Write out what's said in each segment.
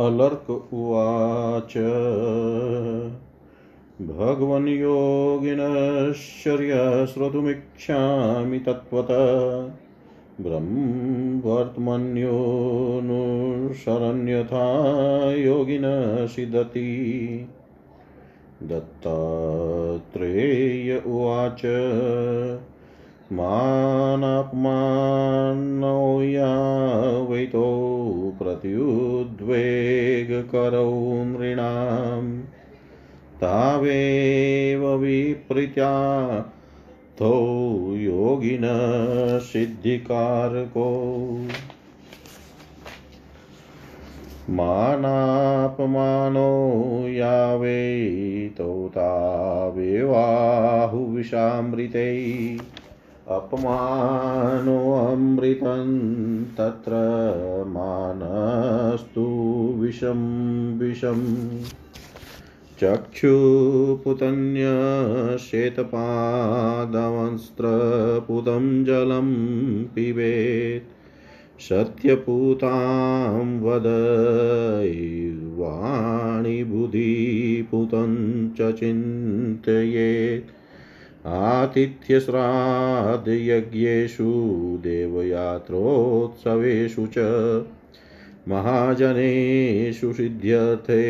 अलर्क उवाच। भगवन् योगिनश्चर्यश्रोतुमिच्छामि तत्त्वत। ब्रह्मवर्त्मन्योऽनुसरन्यथा योगिन सिदति। दत्तात्रेय उवाच। मानापमानौ यावैतो प्रत्युद्वेगकरौ नृणाम् तावेव विपरीत्या थो योगिनः सिद्धिकारको। मानापमानो यावेतो तावेवाहुविषामृते अपमानोऽमृतं तत्र मानस्तु विषं विषम् चक्षुपुतन्यश्वेतपादवस्त्रपुतं जलं पिबेत्। सत्यपूतां वदवाणि बुधिपुतं च चिन्तयेत्। आतिथ्यश्राद्धयज्ञेषु देवयात्रोत्सवेषु च महाजनेषु सिद्ध्यर्थे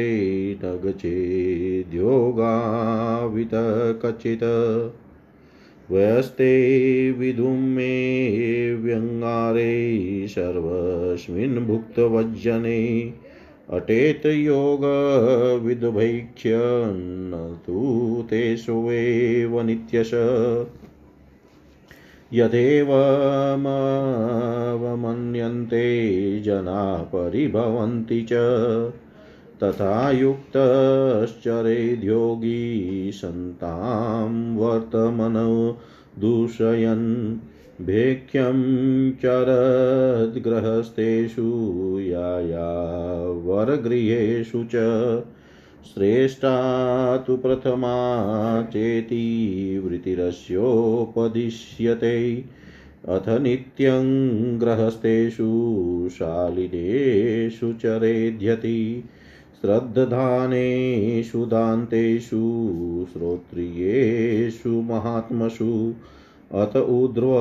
न गचेद्योगावित कचित् वयस्ते विदुं व्यङ्गारे सर्वस्मिन् भुक्तवज्जने अटेत योगविद्भैक्ष्य न तु तेष्वेव नित्यश। यथेवमवमन्यन्ते जना परिभवन्ति च। तथा युक्तश्चरेद्योगी सन्तां वर्तमनो दूषयन्। भेक्ष्यं चरद्गृहस्थेषु यायावरगृहेषु च श्रेष्ठा तु प्रथमा चेति वृत्तिरस्योपदिश्यते अथ नित्यं गृहस्थेषु शालिनेषु चरेध्यति श्रद्धानेषु दान्तेषु, श्रोत्रियेषु महात्मसु। अथ ऊर्ध्व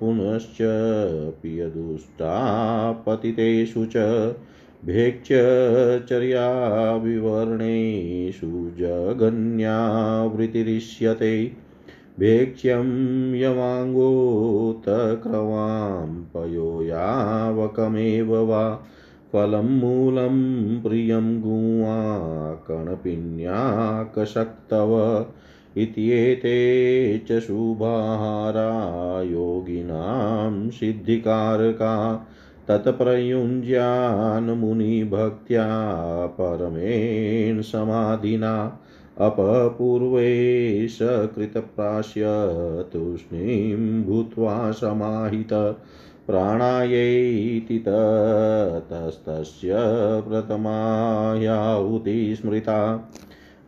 पुनश्च पियदुष्टापतितेषु च भेक्ष्यचर्याविवर्णेषु जगन्यावृत्तिरिष्यते भेक्ष्यं यवाङ्गोतक्रवां पयो यावकमेव वा फलं मूलं प्रियं गुवा कणपिन्याकशक्तव इत्येते च शुभाहारा योगिनां सिद्धिकारका तत्प्रयुञ्ज्यान्मुनिभक्त्या परमेण समाधिना अपपूर्वे सकृतप्राश्य तूष्णीं भूत्वा समाहित प्राणायैति ततस्तस्य प्रथमायाहुति स्मृता।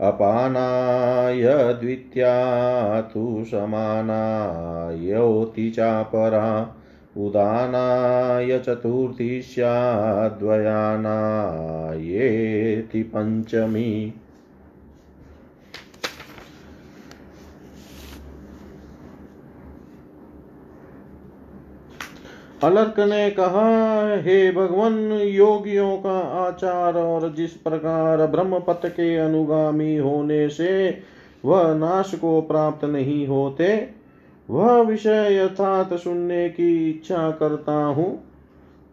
अपानाय द्वितीया तु समानायोति चापरा उदानाय चतुर्थी स्याद्वयानायेति पञ्चमी। अलर्क ने कहा हे भगवान, योगियों का आचार और जिस प्रकार ब्रह्म पथ के अनुगामी होने से वह नाश को प्राप्त नहीं होते, वह विषय यथात सुनने की इच्छा करता हूँ।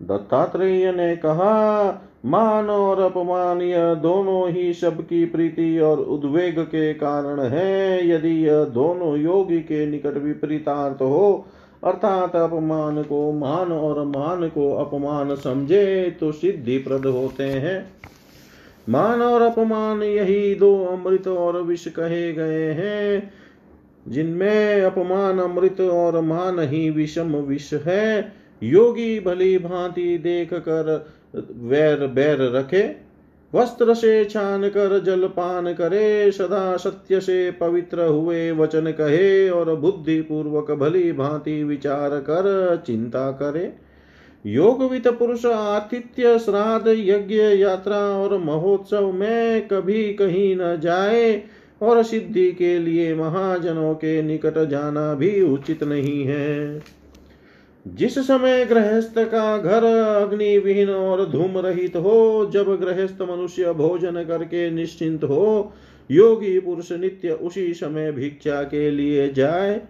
दत्तात्रेय ने कहा, मान और अपमान यह दोनों ही सबकी प्रीति और उद्वेग के कारण है। यदि यह दोनों योगी के निकट विपरीतार्थ हो अर्थात अपमान को मान और मान को अपमान समझे तो सिद्धि प्रद होते हैं। मान और अपमान यही दो अमृत और विष कहे गए हैं। जिनमें अपमान अमृत और मान ही विषम विष है, योगी भली भांति देख कर वैर बैर रखे। वस्त्र से छान कर जल पान करे सदा सत्य से पवित्र हुए वचन कहे और बुद्धि पूर्वक भली भांति विचार कर, चिंता करे। योगवित पुरुष आतिथ्य, श्राद्ध, यज्ञ, यात्रा और महोत्सव में कभी कहीं न जाए और सिद्धि के लिए महाजनों के निकट जाना भी उचित नहीं है। जिस समय गृहस्थ का घर अग्नि विहीन और धूम रहित हो, जब गृहस्थ मनुष्य भोजन करके निश्चिंत हो, योगी पुरुष नित्य उसी समय भिक्षा के लिए जाए।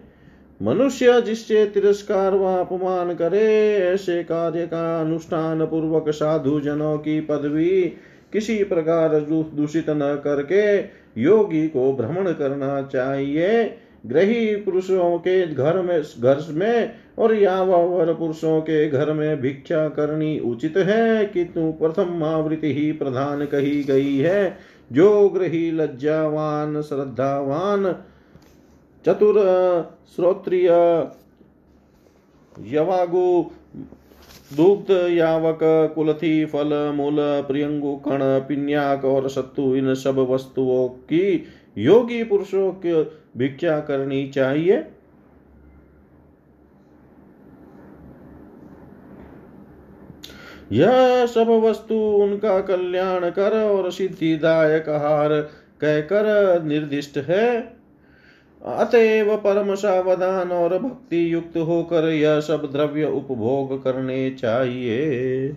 मनुष्य जिससे तिरस्कार व अपमान करे, ऐसे कार्य का अनुष्ठान पूर्वक साधु जनों की पदवी किसी प्रकार दूषित न करके योगी को भ्रमण करना चाहिए। ग्रही पुरुषों के घर में घर में और यावर पुरुषों के घर में भिक्षा करनी उचित है किंतु प्रथम आवृत्ति ही प्रधान कही गई है। जो ग्रही लज्जावान, श्रद्धावान, चतुर, श्रोत्रिय, यवागु, दुग्ध यावक, कुलथी, फल, मूल, प्रियंगु, कण, पिन्याक और सत्तु इन सब वस्तुओं की योगी पुरुषों की भिक्षा करनी चाहिए। यह सब वस्तु उनका कल्याण कर और सिद्धिदायक हार कहकर निर्दिष्ट है। अतएव परम सावधान और भक्ति युक्त होकर यह सब द्रव्य उपभोग करने चाहिए।